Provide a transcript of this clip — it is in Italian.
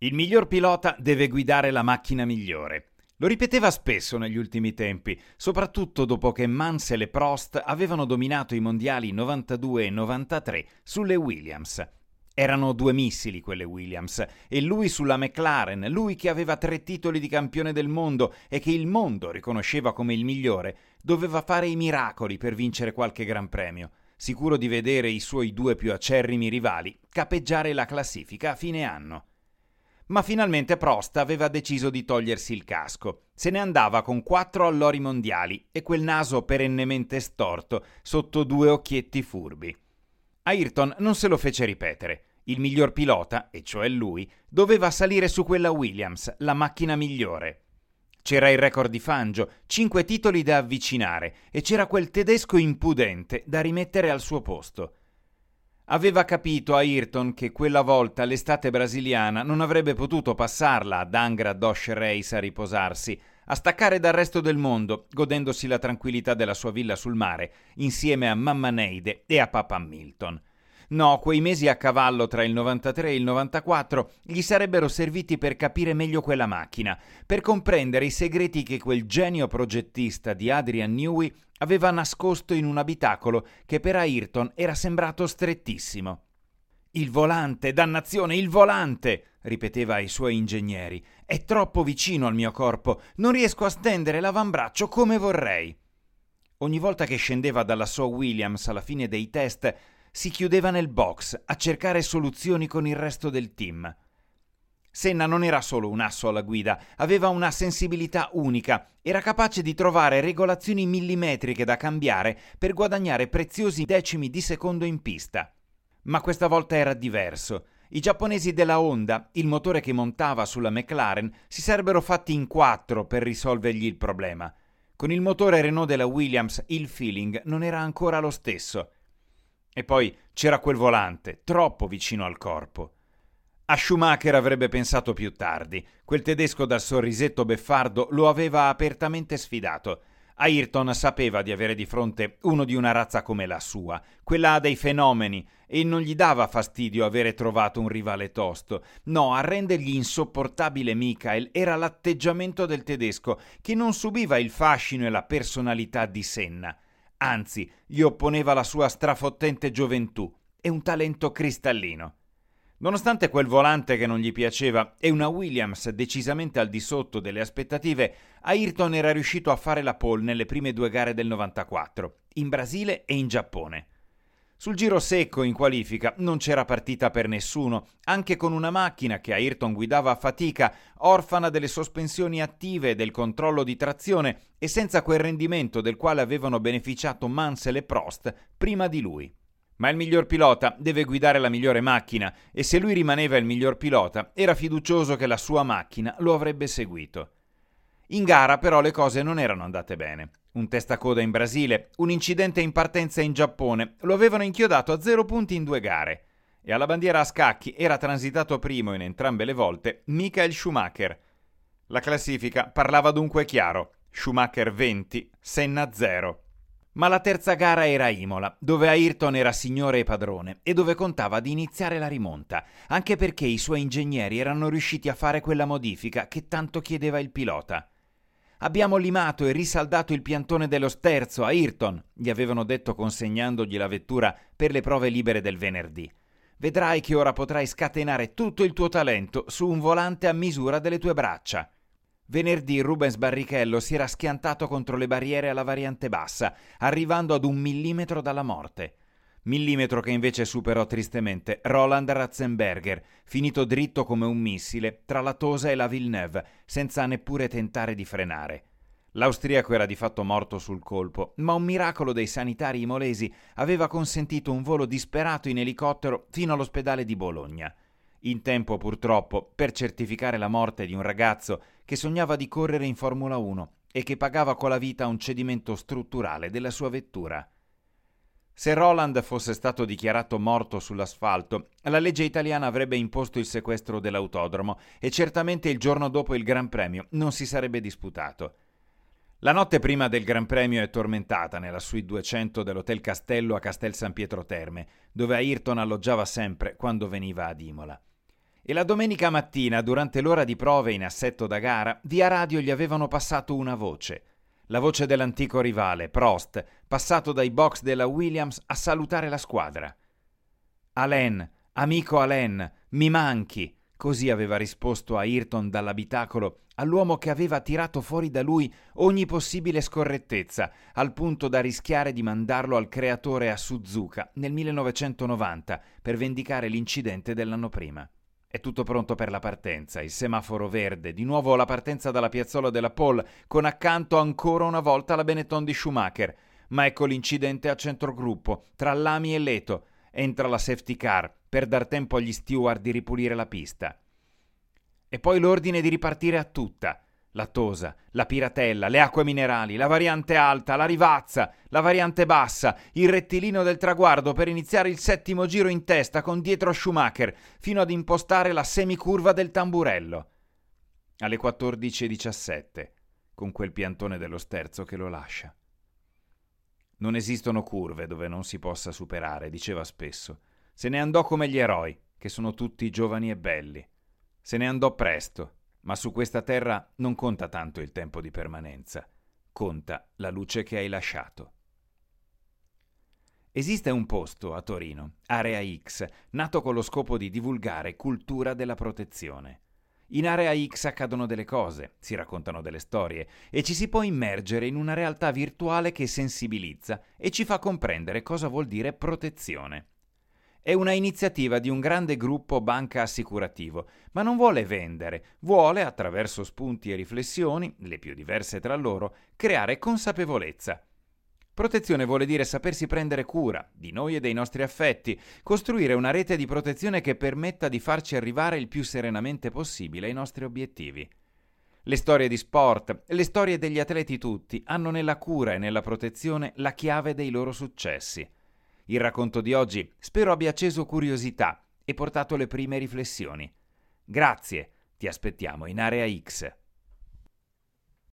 Il miglior pilota deve guidare la macchina migliore. Lo ripeteva spesso negli ultimi tempi, soprattutto dopo che Mansell e Prost avevano dominato i mondiali 92 e 93 sulle Williams. Erano due missili quelle Williams e lui sulla McLaren, lui che aveva tre titoli di campione del mondo e che il mondo riconosceva come il migliore, doveva fare i miracoli per vincere qualche gran premio, sicuro di vedere i suoi due più acerrimi rivali capeggiare la classifica a fine anno ma finalmente Prost aveva deciso di togliersi il casco. Se ne andava con quattro allori mondiali e quel naso perennemente storto sotto due occhietti furbi. Ayrton non se lo fece ripetere. Il miglior pilota, e cioè lui, doveva salire su quella Williams, la macchina migliore. C'era il record di Fangio, cinque titoli da avvicinare, e c'era quel tedesco impudente da rimettere al suo posto. Aveva capito Ayrton che quella volta l'estate brasiliana non avrebbe potuto passarla ad Angra Dosh Reis a riposarsi, a staccare dal resto del mondo, godendosi la tranquillità della sua villa sul mare, insieme a mamma Neide e a Papa Milton. No, quei mesi a cavallo tra il 93 e il 94 gli sarebbero serviti per capire meglio quella macchina, per comprendere i segreti che quel genio progettista di Adrian Newey aveva nascosto in un abitacolo che per Ayrton era sembrato strettissimo. Il volante, dannazione, il volante! ripeteva ai suoi ingegneri. È troppo vicino al mio corpo, non riesco a stendere l'avambraccio come vorrei. Ogni volta che scendeva dalla sua Williams alla fine dei test, si chiudeva nel box a cercare soluzioni con il resto del team. Senna non era solo un asso alla guida, aveva una sensibilità unica, era capace di trovare regolazioni millimetriche da cambiare per guadagnare preziosi decimi di secondo in pista. Ma questa volta era diverso. I giapponesi della Honda, il motore che montava sulla McLaren, si sarebbero fatti in quattro per risolvergli il problema. Con il motore Renault della Williams il feeling non era ancora lo stesso. E poi c'era quel volante, troppo vicino al corpo. A Schumacher avrebbe pensato più tardi. Quel tedesco dal sorrisetto beffardo lo aveva apertamente sfidato. Ayrton sapeva di avere di fronte uno di una razza come la sua, quella dei fenomeni, e non gli dava fastidio avere trovato un rivale tosto. No, a rendergli insopportabile Michael era l'atteggiamento del tedesco, che non subiva il fascino e la personalità di Senna. Anzi, gli opponeva la sua strafottente gioventù e un talento cristallino. Nonostante quel volante che non gli piaceva e una Williams decisamente al di sotto delle aspettative, Ayrton era riuscito a fare la pole nelle prime due gare del 94, in Brasile e in Giappone. Sul giro secco in qualifica non c'era partita per nessuno, anche con una macchina che Ayrton guidava a fatica, orfana delle sospensioni attive e del controllo di trazione e senza quel rendimento del quale avevano beneficiato Mansell e Prost prima di lui. Ma il miglior pilota deve guidare la migliore macchina e se lui rimaneva il miglior pilota era fiducioso che la sua macchina lo avrebbe seguito. In gara però le cose non erano andate bene. Un testacoda in Brasile, un incidente in partenza in Giappone lo avevano inchiodato a zero punti in due gare e alla bandiera a scacchi era transitato primo in entrambe le volte Michael Schumacher. La classifica parlava dunque chiaro: Schumacher 20, Senna 0. Ma la terza gara era Imola, dove Ayrton era signore e padrone e dove contava di iniziare la rimonta, anche perché i suoi ingegneri erano riusciti a fare quella modifica che tanto chiedeva il pilota. Abbiamo limato e risaldato il piantone dello sterzo a Ayrton, gli avevano detto consegnandogli la vettura per le prove libere del venerdì. Vedrai che ora potrai scatenare tutto il tuo talento su un volante a misura delle tue braccia. Venerdì Rubens Barrichello si era schiantato contro le barriere alla variante bassa, arrivando ad un millimetro dalla morte. Millimetro che invece superò tristemente Roland Ratzenberger, finito dritto come un missile tra la Tosa e la Villeneuve, senza neppure tentare di frenare. L'austriaco era di fatto morto sul colpo, ma un miracolo dei sanitari imolesi aveva consentito un volo disperato in elicottero fino all'ospedale di Bologna in tempo purtroppo per certificare la morte di un ragazzo che sognava di correre in Formula 1 e che pagava con la vita un cedimento strutturale della sua vettura. Se Roland fosse stato dichiarato morto sull'asfalto, la legge italiana avrebbe imposto il sequestro dell'autodromo e certamente il giorno dopo il Gran Premio non si sarebbe disputato. La notte prima del Gran Premio è tormentata nella suite 200 dell'Hotel Castello a Castel San Pietro Terme, dove Ayrton alloggiava sempre quando veniva ad Imola E la domenica mattina, durante l'ora di prove in assetto da gara, via radio gli avevano passato una voce. La voce dell'antico rivale, Prost, passato dai box della Williams a salutare la squadra. Alain, amico Alain, mi manchi, così aveva risposto a Ayrton dall'abitacolo all'uomo che aveva tirato fuori da lui ogni possibile scorrettezza, al punto da rischiare di mandarlo al creatore a Suzuka nel 1990 per vendicare l'incidente dell'anno prima. È tutto pronto per la partenza, il semaforo verde, di nuovo la partenza dalla piazzola della Pole, con accanto ancora una volta la Benetton di Schumacher. Ma ecco l'incidente a centrogruppo, tra Lami e Leto. Entra la safety car, per dar tempo agli steward di ripulire la pista. E poi l'ordine di ripartire a tutta la tosa, la piratella, le acque minerali, la variante alta, la rivazza, la variante bassa, il rettilino del traguardo per iniziare il settimo giro in testa con dietro Schumacher, fino ad impostare la semicurva del tamburello. Alle 14.17, con quel piantone dello sterzo che lo lascia. Non esistono curve dove non si possa superare, diceva spesso. Se ne andò come gli eroi, che sono tutti giovani e belli. Se ne andò presto, ma su questa terra non conta tanto il tempo di permanenza, conta la luce che hai lasciato. Esiste un posto a Torino, Area X, nato con lo scopo di divulgare cultura della protezione. In Area X accadono delle cose, si raccontano delle storie e ci si può immergere in una realtà virtuale che sensibilizza e ci fa comprendere cosa vuol dire protezione. È una iniziativa di un grande gruppo banca assicurativo, ma non vuole vendere, vuole, attraverso spunti e riflessioni, le più diverse tra loro, creare consapevolezza. Protezione vuole dire sapersi prendere cura di noi e dei nostri affetti, costruire una rete di protezione che permetta di farci arrivare il più serenamente possibile ai nostri obiettivi. Le storie di sport, le storie degli atleti tutti hanno nella cura e nella protezione la chiave dei loro successi. Il racconto di oggi spero abbia acceso curiosità e portato le prime riflessioni. Grazie, ti aspettiamo in Area X.